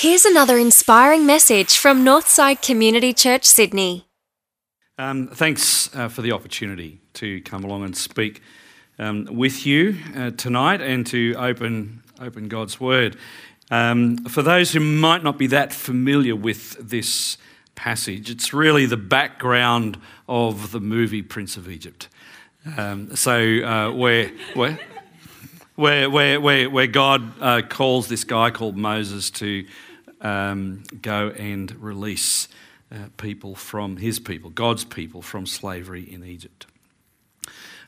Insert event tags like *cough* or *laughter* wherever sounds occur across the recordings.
Here's another inspiring message from Northside Community Church, Sydney. Um, thanks uh, for the opportunity to come along and speak um, with you uh, tonight and to open, open God's Word. Um, for those who might not be that familiar with this passage, it's really the background of the movie Prince of Egypt. Um, so, uh, where, where, where, where, where, God uh, calls this guy called Moses to um, go and release uh, people from his people, God's people, from slavery in Egypt.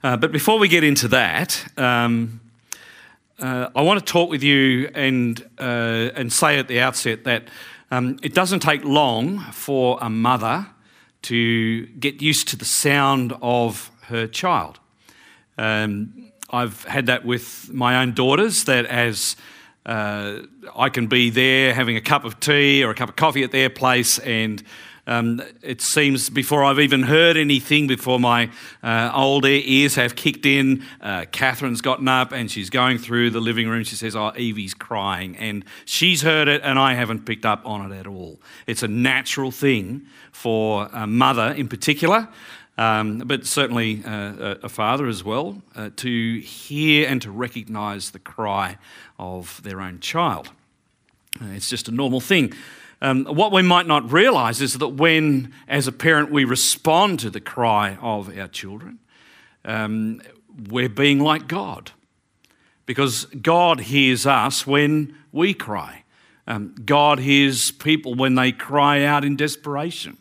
Uh, but before we get into that, um, uh, I want to talk with you and, uh, and say at the outset that um, it doesn't take long for a mother to get used to the sound of her child. Um, I've had that with my own daughters, that as uh, I can be there having a cup of tea or a cup of coffee at their place, and um, it seems before I've even heard anything, before my uh, older ears have kicked in, uh, Catherine's gotten up and she's going through the living room. She says, Oh, Evie's crying. And she's heard it, and I haven't picked up on it at all. It's a natural thing for a mother in particular um, but certainly uh, a father as well, uh, to hear and to recognise the cry of their own child. Uh, it's just a normal thing. Um, what we might not realise is that when, as a parent, we respond to the cry of our children, um, we're being like God. Because God hears us when we cry. Um, God hears people when they cry out in desperation.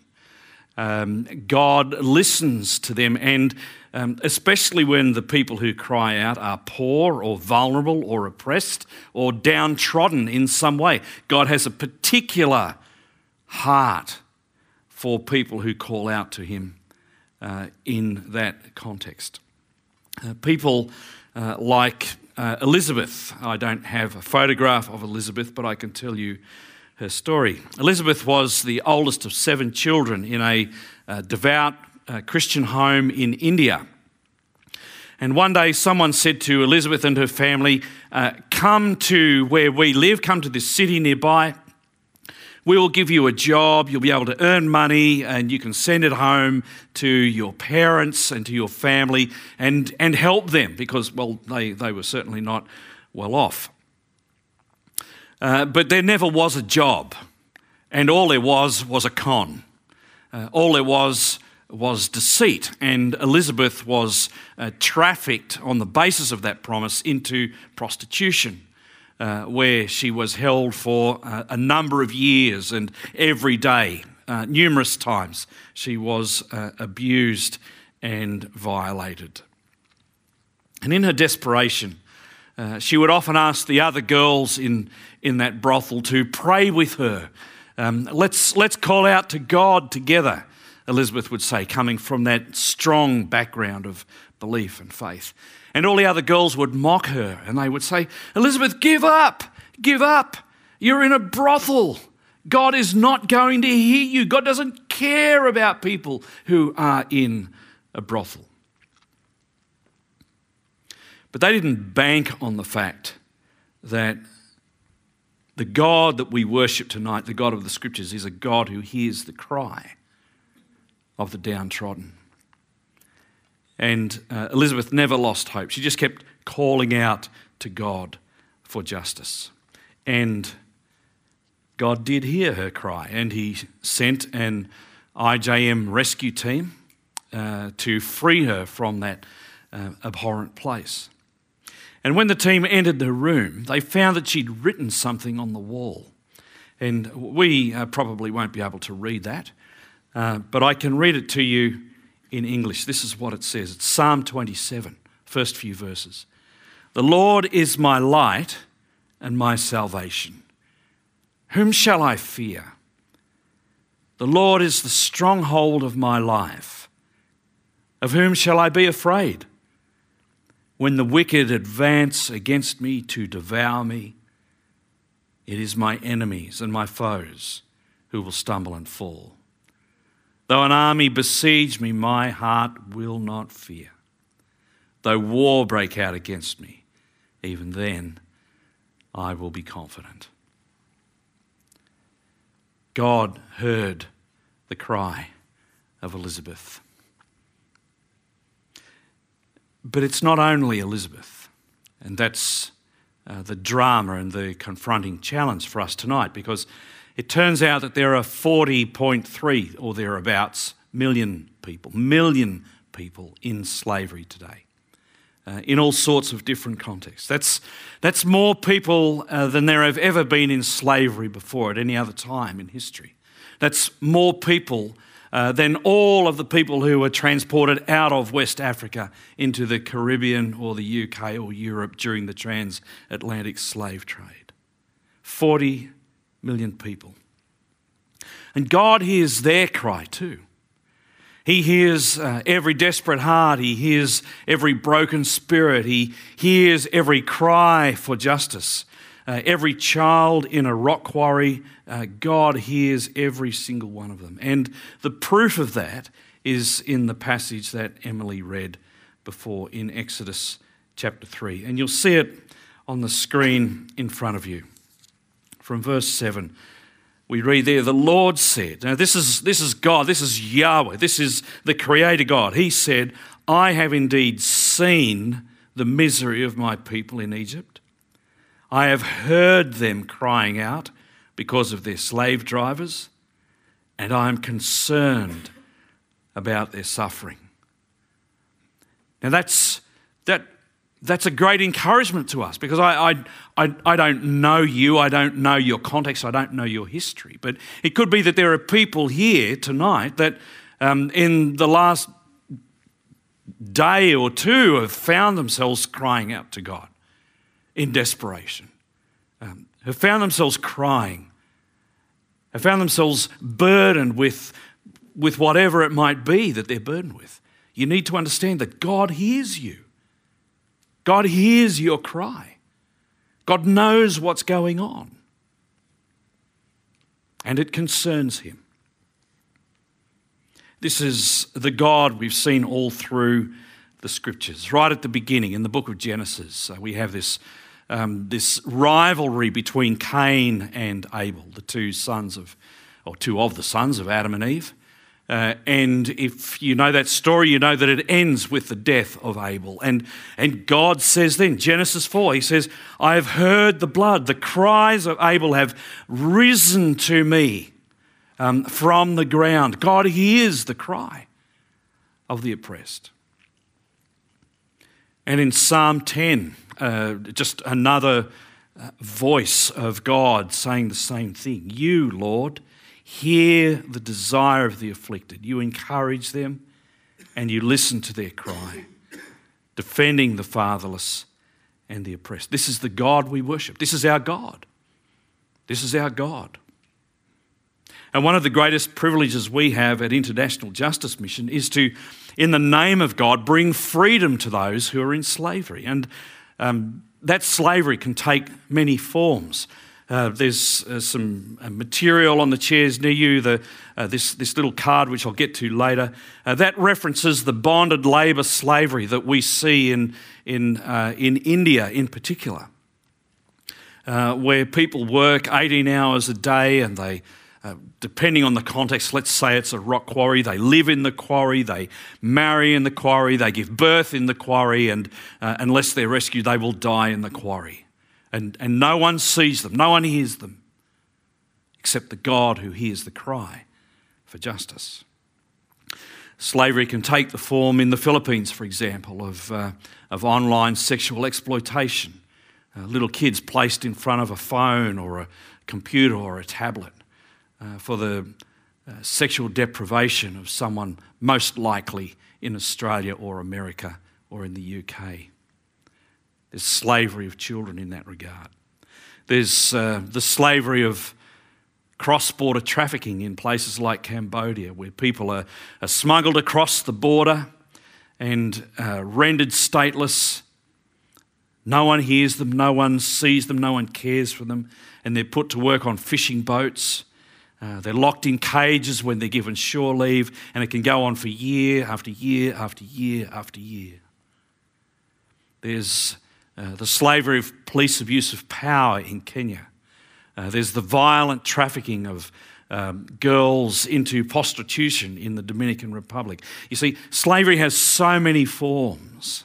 Um, God listens to them, and um, especially when the people who cry out are poor or vulnerable or oppressed or downtrodden in some way. God has a particular heart for people who call out to Him uh, in that context. Uh, people uh, like uh, Elizabeth, I don't have a photograph of Elizabeth, but I can tell you her story. Elizabeth was the oldest of seven children in a uh, devout uh, Christian home in India. And one day, someone said to Elizabeth and her family, uh, Come to where we live, come to this city nearby. We will give you a job, you'll be able to earn money, and you can send it home to your parents and to your family and, and help them because, well, they, they were certainly not well off. Uh, but there never was a job, and all there was was a con. Uh, all there was was deceit, and Elizabeth was uh, trafficked on the basis of that promise into prostitution. Uh, where she was held for uh, a number of years and every day, numerous times, she was abused and violated. And in her desperation, uh, she would often ask the other girls in, in that brothel to pray with her. Um, let's, let's call out to God together, Elizabeth would say, coming from that strong background of belief and faith. And all the other girls would mock her and they would say, Elizabeth, give up, give up. You're in a brothel. God is not going to hear you. God doesn't care about people who are in a brothel. But they didn't bank on the fact that the God that we worship tonight, the God of the scriptures, is a God who hears the cry of the downtrodden. And uh, Elizabeth never lost hope. She just kept calling out to God for justice. And God did hear her cry, and He sent an IJM rescue team uh, to free her from that uh, abhorrent place. And when the team entered the room, they found that she'd written something on the wall. And we uh, probably won't be able to read that, uh, but I can read it to you in English. This is what it says it's Psalm 27, first few verses. The Lord is my light and my salvation. Whom shall I fear? The Lord is the stronghold of my life. Of whom shall I be afraid? When the wicked advance against me to devour me, it is my enemies and my foes who will stumble and fall. Though an army besiege me, my heart will not fear. Though war break out against me, even then I will be confident. God heard the cry of Elizabeth. But it's not only Elizabeth, and that's uh, the drama and the confronting challenge for us tonight because it turns out that there are 40.3 or thereabouts million people, million people in slavery today. Uh, in all sorts of different contexts. That's, that's more people uh, than there have ever been in slavery before at any other time in history. That's more people uh, than all of the people who were transported out of West Africa into the Caribbean or the UK or Europe during the transatlantic slave trade. 40 million people. And God hears their cry too. He hears uh, every desperate heart. He hears every broken spirit. He hears every cry for justice. Uh, every child in a rock quarry, uh, God hears every single one of them. And the proof of that is in the passage that Emily read before in Exodus chapter 3. And you'll see it on the screen in front of you. From verse 7, we read there, the Lord said, Now, this is, this is God, this is Yahweh, this is the Creator God. He said, I have indeed seen the misery of my people in Egypt I have heard them crying out because of their slave drivers, and I am concerned about their suffering. Now, that's, that, that's a great encouragement to us because I, I, I, I, don't know you, I don't know your context, I don't know your history. But it could be that there are people here tonight that um, in the last day or two have found themselves crying out to God in desperation, um, have found themselves crying, have found themselves burdened with, with whatever it might be that they're burdened with. You need to understand that God hears you. God hears your cry. God knows what's going on. And it concerns him. This is the God we've seen all through the scriptures. Right at the beginning, in the book of Genesis, uh, we have this um, this rivalry between Cain and Abel, the two sons of, or two of the sons of Adam and Eve. Uh, and if you know that story, you know that it ends with the death of Abel. And, and God says then, Genesis 4, He says, I have heard the blood, the cries of Abel have risen to me um, from the ground. God hears the cry of the oppressed. And in Psalm 10, uh, just another uh, voice of God saying the same thing. You, Lord, hear the desire of the afflicted. You encourage them and you listen to their cry, defending the fatherless and the oppressed. This is the God we worship. This is our God. This is our God. And one of the greatest privileges we have at International Justice Mission is to, in the name of God, bring freedom to those who are in slavery. And um, that slavery can take many forms. Uh, there's uh, some uh, material on the chairs near you, the, uh, this, this little card, which I'll get to later. Uh, that references the bonded labour slavery that we see in, in, uh, in India in particular, where people work 18 hours a day and they uh, depending on the context, let's say it's a rock quarry, they live in the quarry, they marry in the quarry, they give birth in the quarry, and uh, unless they're rescued, they will die in the quarry. And, and no one sees them, no one hears them, except the God who hears the cry for justice. Slavery can take the form in the Philippines, for example, of, uh, of online sexual exploitation. Uh, little kids placed in front of a phone or a computer or a tablet uh, for the uh, sexual deprivation of someone most likely in Australia or America or in the UK. There's slavery of children in that regard. There's uh, the slavery of cross border trafficking in places like Cambodia, where people are, are smuggled across the border and uh, rendered stateless. No one hears them, no one sees them, no one cares for them, and they're put to work on fishing boats uh, they're locked in cages when they're given shore leave, and it can go on for year after year after year after year. There's uh, the slavery of police abuse of power in Kenya. Uh, there's the violent trafficking of, um, girls into prostitution in the Dominican Republic. You see, slavery has so many forms,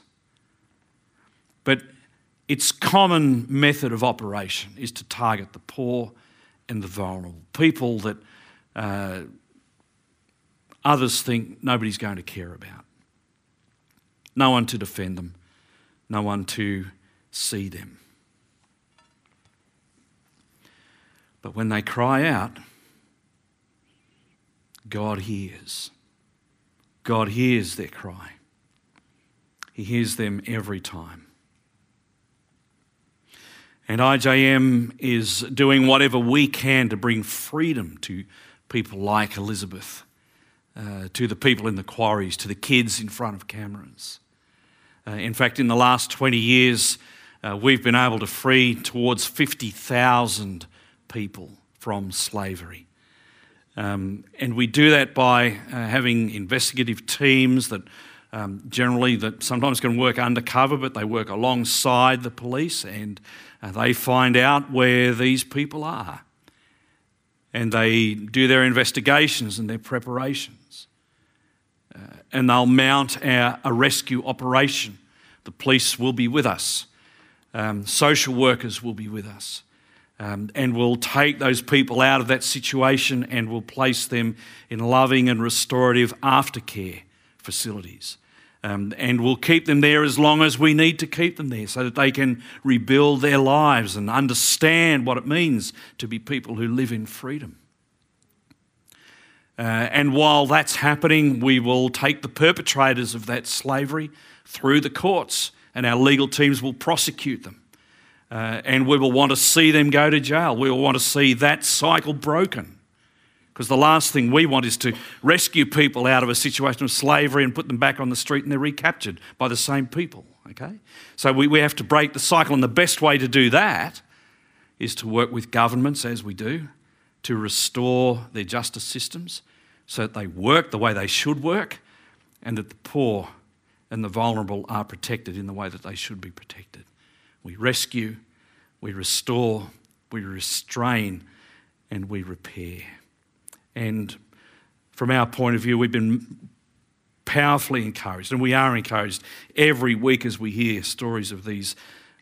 but its common method of operation is to target the poor and the vulnerable, people that uh, others think nobody's going to care about. No one to defend them, no one to see them. But when they cry out, God hears. God hears their cry. He hears them every time. And IJM is doing whatever we can to bring freedom to people like Elizabeth, uh, to the people in the quarries, to the kids in front of cameras. Uh, in fact, in the last 20 years, uh, we've been able to free towards 50,000 people from slavery. Um, and we do that by uh, having investigative teams that um, generally that sometimes can work undercover, but they work alongside the police and they find out where these people are. And they do their investigations and their preparations. Uh, and they'll mount our, a rescue operation. The police will be with us, um, social workers will be with us. Um, and we'll take those people out of that situation and we'll place them in loving and restorative aftercare facilities. Um, and we'll keep them there as long as we need to keep them there so that they can rebuild their lives and understand what it means to be people who live in freedom. Uh, and while that's happening, we will take the perpetrators of that slavery through the courts, and our legal teams will prosecute them. Uh, and we will want to see them go to jail. We will want to see that cycle broken. Because the last thing we want is to rescue people out of a situation of slavery and put them back on the street and they're recaptured by the same people. Okay? So we, we have to break the cycle. And the best way to do that is to work with governments, as we do, to restore their justice systems so that they work the way they should work and that the poor and the vulnerable are protected in the way that they should be protected. We rescue, we restore, we restrain, and we repair. And from our point of view, we've been powerfully encouraged, and we are encouraged every week as we hear stories of these,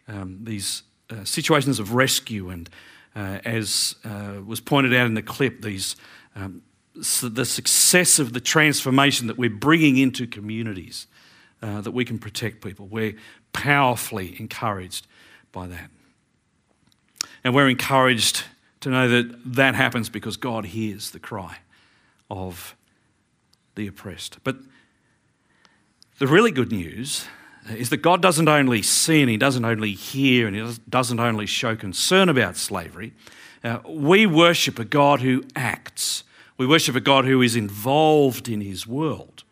um, these uh, situations of rescue, and uh, as uh, was pointed out in the clip, these um, the success of the transformation that we're bringing into communities, uh, that we can protect people. We're powerfully encouraged by that. And we're encouraged to know that that happens because God hears the cry of the oppressed. But the really good news is that God doesn't only see and He doesn't only hear and He doesn't only show concern about slavery. Uh, we worship a God who acts. We worship a God who is involved in His world.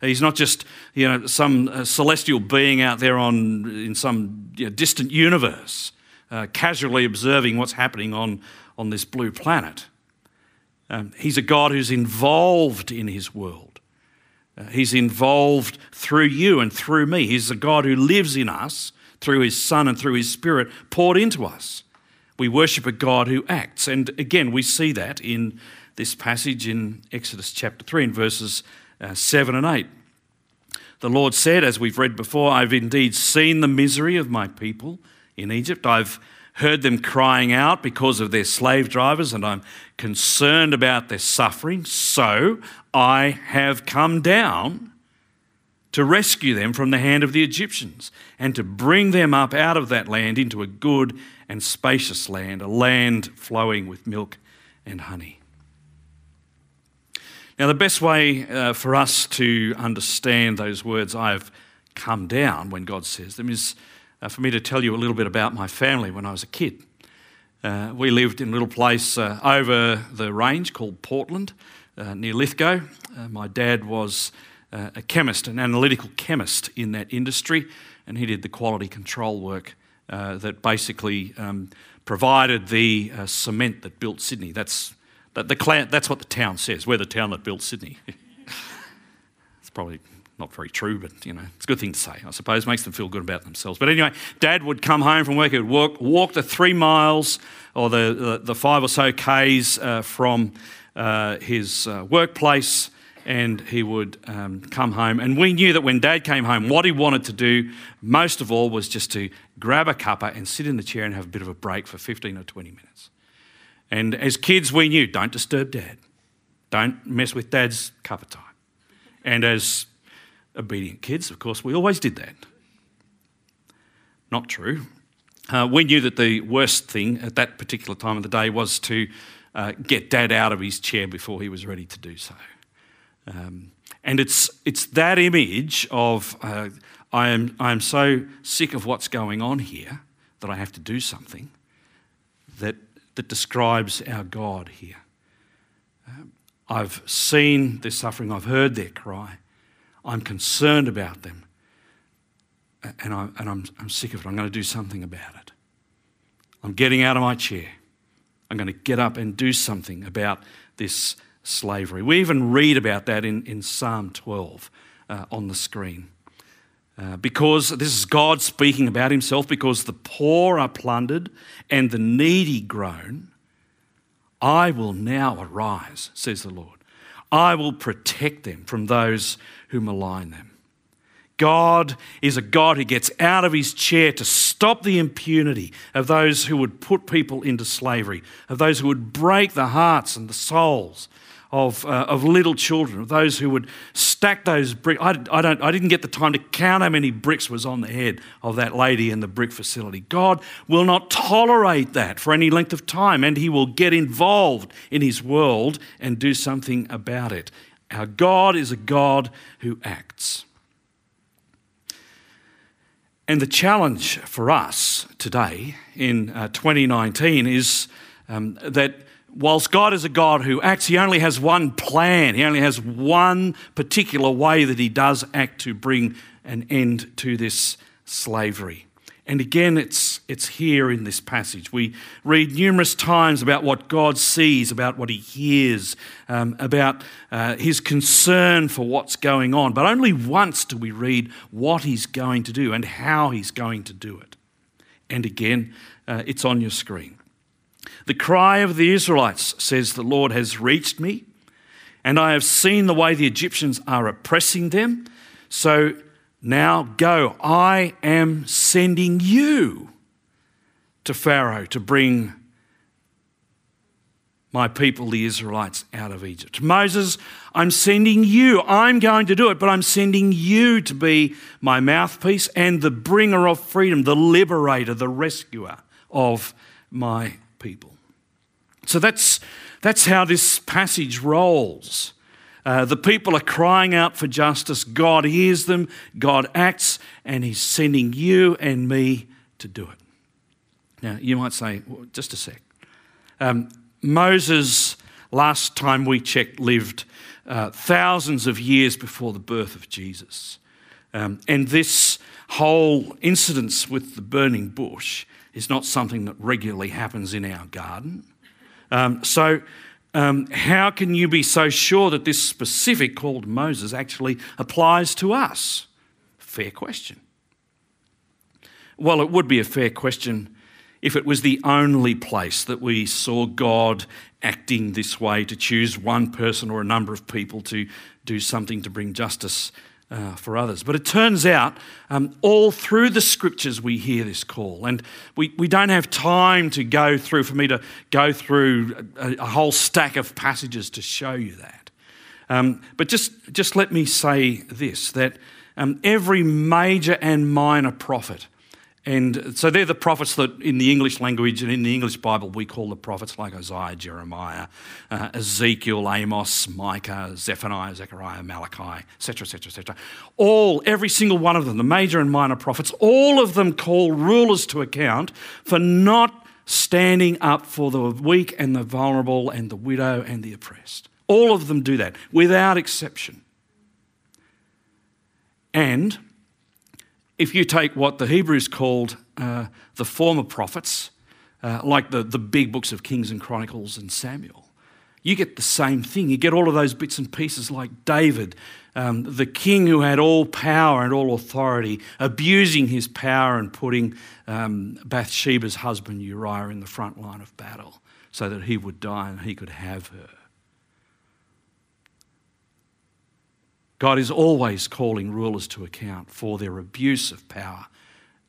He's not just you know some uh, celestial being out there on in some you know, distant universe, uh, casually observing what's happening on on this blue planet. Um, he's a God who's involved in His world. Uh, he's involved through you and through me. He's a God who lives in us through His Son and through His Spirit poured into us. We worship a God who acts, and again we see that in this passage in Exodus chapter three, in verses uh, 7 and 8. The Lord said, as we've read before, I've indeed seen the misery of my people in Egypt. I've heard them crying out because of their slave drivers, and I'm concerned about their suffering. So I have come down to rescue them from the hand of the Egyptians and to bring them up out of that land into a good and spacious land, a land flowing with milk and honey. Now, the best way uh, for us to understand those words, I've come down, when God says them, is uh, for me to tell you a little bit about my family when I was a kid. Uh, we lived in a little place uh, over the range called Portland, uh, near Lithgow. Uh, my dad was a chemist, an analytical chemist in that industry, and he did the quality control work that basically um, provided the cement that built Sydney. That's the, the that's what the town says. We're the town that built Sydney. *laughs* it's probably not very true, but you know, it's a good thing to say, I suppose. Makes them feel good about themselves. But anyway, Dad would come home from work. He would walk, walk the three miles or the, the, the five or so k's uh, from uh, his uh, workplace and he would um, come home. And we knew that when dad came home, what he wanted to do most of all was just to grab a cuppa and sit in the chair and have a bit of a break for 15 or 20 minutes. And as kids, we knew don't disturb dad, don't mess with dad's cuppa time. And as obedient kids, of course, we always did that. Not true. Uh, we knew that the worst thing at that particular time of the day was to uh, get dad out of his chair before he was ready to do so. Um, and it's, it's that image of uh, I, am, I am so sick of what's going on here that I have to do something that, that describes our God here. Um, I've seen their suffering, I've heard their cry, I'm concerned about them, and, I, and I'm, I'm sick of it. I'm going to do something about it. I'm getting out of my chair. I'm going to get up and do something about this slavery. We even read about that in, in Psalm 12 uh, on the screen. Uh, because this is God speaking about himself, because the poor are plundered and the needy groan, I will now arise, says the Lord. I will protect them from those who malign them. God is a God who gets out of his chair to stop the impunity of those who would put people into slavery, of those who would break the hearts and the souls of, uh, of little children, of those who would stack those bricks. I, I, don't, I didn't get the time to count how many bricks was on the head of that lady in the brick facility. God will not tolerate that for any length of time, and He will get involved in His world and do something about it. Our God is a God who acts. And the challenge for us today in uh, 2019 is um, that whilst God is a God who acts, He only has one plan. He only has one particular way that He does act to bring an end to this slavery. And again, it's, it's here in this passage. We read numerous times about what God sees, about what He hears, um, about uh, His concern for what's going on. But only once do we read what He's going to do and how He's going to do it. And again, uh, it's on your screen. The cry of the Israelites says, The Lord has reached me, and I have seen the way the Egyptians are oppressing them. So now go, I am sending you to Pharaoh to bring my people, the Israelites, out of Egypt. Moses, I'm sending you. I'm going to do it, but I'm sending you to be my mouthpiece and the bringer of freedom, the liberator, the rescuer of my people. So that's, that's how this passage rolls. Uh, the people are crying out for justice. God hears them, God acts, and He's sending you and me to do it. Now, you might say, well, just a sec. Um, Moses, last time we checked, lived uh, thousands of years before the birth of Jesus. Um, and this whole incident with the burning bush is not something that regularly happens in our garden. Um, so, um, how can you be so sure that this specific called Moses actually applies to us? Fair question. Well, it would be a fair question if it was the only place that we saw God acting this way to choose one person or a number of people to do something to bring justice uh, for others. But it turns out um, all through the scriptures we hear this call. And we, we don't have time to go through, for me to go through a, a whole stack of passages to show you that. Um, but just, just let me say this that um, every major and minor prophet and so they're the prophets that in the English language and in the English Bible we call the prophets like Isaiah, Jeremiah, uh, Ezekiel, Amos, Micah, Zephaniah, Zechariah, Malachi, etc., etc., etc. All, every single one of them, the major and minor prophets, all of them call rulers to account for not standing up for the weak and the vulnerable and the widow and the oppressed. All of them do that without exception. And if you take what the Hebrews called uh, the former prophets, uh, like the, the big books of Kings and Chronicles and Samuel, you get the same thing. You get all of those bits and pieces like David, um, the king who had all power and all authority, abusing his power and putting um, Bathsheba's husband Uriah in the front line of battle so that he would die and he could have her. God is always calling rulers to account for their abuse of power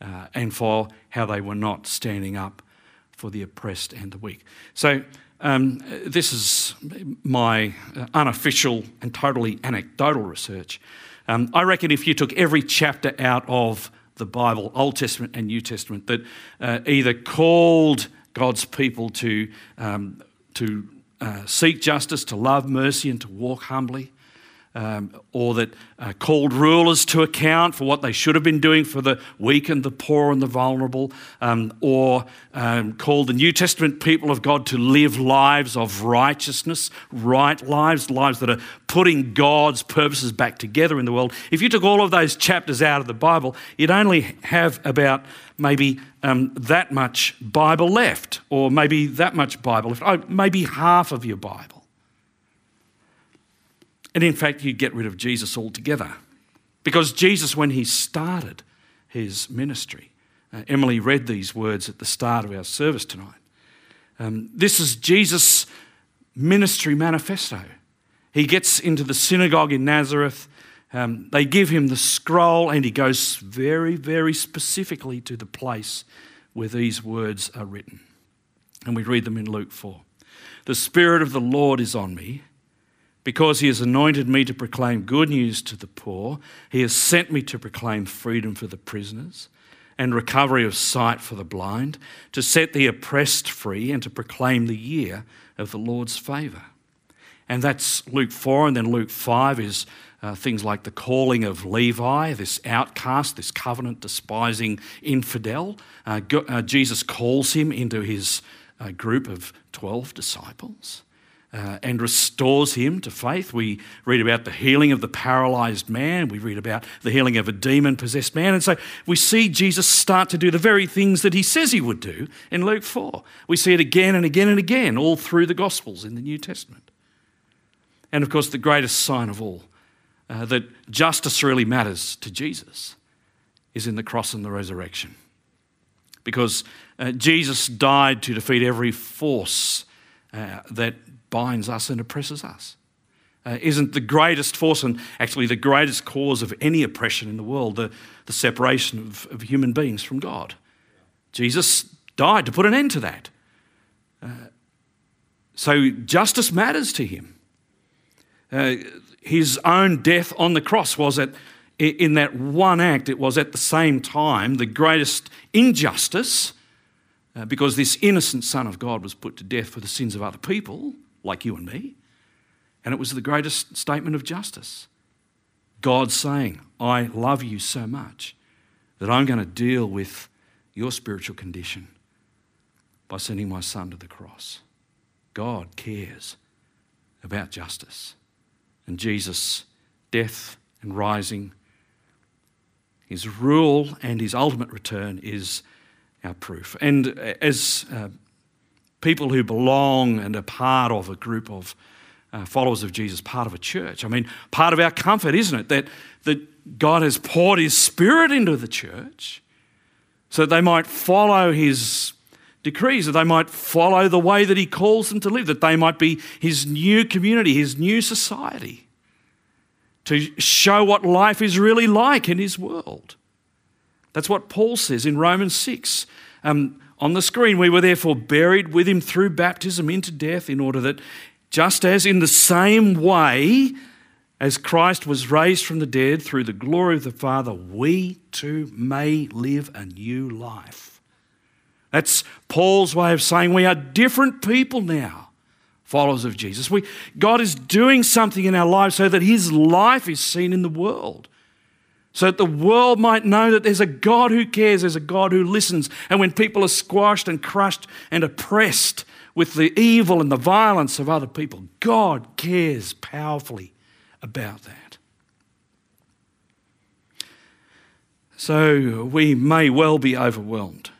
uh, and for how they were not standing up for the oppressed and the weak. So, um, this is my uh, unofficial and totally anecdotal research. Um, I reckon if you took every chapter out of the Bible, Old Testament and New Testament, that uh, either called God's people to, um, to uh, seek justice, to love mercy, and to walk humbly, um, or that uh, called rulers to account for what they should have been doing for the weak and the poor and the vulnerable, um, or um, called the New Testament people of God to live lives of righteousness, right lives, lives that are putting God's purposes back together in the world. If you took all of those chapters out of the Bible, you'd only have about maybe um, that much Bible left, or maybe that much Bible left, oh, maybe half of your Bible. And in fact, you get rid of Jesus altogether. Because Jesus, when he started his ministry, uh, Emily read these words at the start of our service tonight. Um, this is Jesus' ministry manifesto. He gets into the synagogue in Nazareth. Um, they give him the scroll, and he goes very, very specifically to the place where these words are written. And we read them in Luke 4. The Spirit of the Lord is on me because he has anointed me to proclaim good news to the poor, he has sent me to proclaim freedom for the prisoners and recovery of sight for the blind, to set the oppressed free, and to proclaim the year of the Lord's favour. And that's Luke 4, and then Luke 5 is uh, things like the calling of Levi, this outcast, this covenant despising infidel. Uh, uh, Jesus calls him into his uh, group of 12 disciples uh, and restores him to faith. We read about the healing of the paralyzed man. We read about the healing of a demon possessed man. And so we see Jesus start to do the very things that he says he would do in Luke 4. We see it again and again and again all through the Gospels in the New Testament. And of course, the greatest sign of all uh, that justice really matters to Jesus is in the cross and the resurrection. Because uh, Jesus died to defeat every force uh, that binds us and oppresses us. Uh, isn't the greatest force and actually the greatest cause of any oppression in the world the, the separation of, of human beings from God? Jesus died to put an end to that. Uh, so justice matters to him. Uh, his own death on the cross was at, in that one act, it was at the same time the greatest injustice uh, because this innocent Son of God was put to death for the sins of other people like you and me. And it was the greatest statement of justice. God saying, I love you so much that I'm going to deal with your spiritual condition by sending my son to the cross. God cares about justice. And Jesus' death and rising, his rule and his ultimate return is our proof. And as uh, people who belong and are part of a group of uh, followers of Jesus, part of a church. I mean, part of our comfort, isn't it, that, that God has poured His Spirit into the church so that they might follow His decrees, that they might follow the way that He calls them to live, that they might be His new community, His new society, to show what life is really like in His world. That's what Paul says in Romans 6. Um, on the screen, we were therefore buried with him through baptism into death, in order that just as in the same way as Christ was raised from the dead through the glory of the Father, we too may live a new life. That's Paul's way of saying we are different people now, followers of Jesus. We, God is doing something in our lives so that his life is seen in the world so that the world might know that there's a God who cares, there's a God who listens. And when people are squashed and crushed and oppressed with the evil and the violence of other people, God cares powerfully about that. So we may well be overwhelmed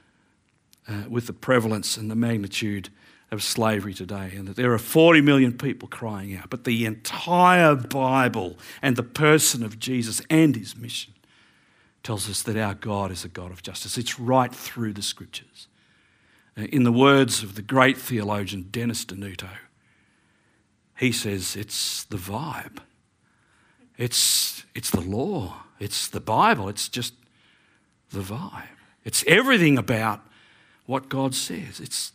uh, with the prevalence and the magnitude of slavery today, and that there are 40 million people crying out. But the entire Bible and the person of Jesus and his mission tells us that our God is a God of justice. It's right through the scriptures. Uh, in the words of the great theologian Dennis Denuto, he says it's the vibe. It's, it's the law, it's the Bible, it's just the vibe. It's everything about what God says. It's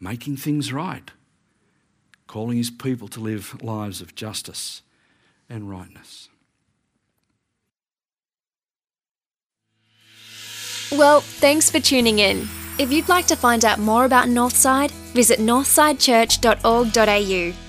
making things right, calling his people to live lives of justice and rightness. Well, thanks for tuning in. If you'd like to find out more about Northside, visit northsidechurch.org.au.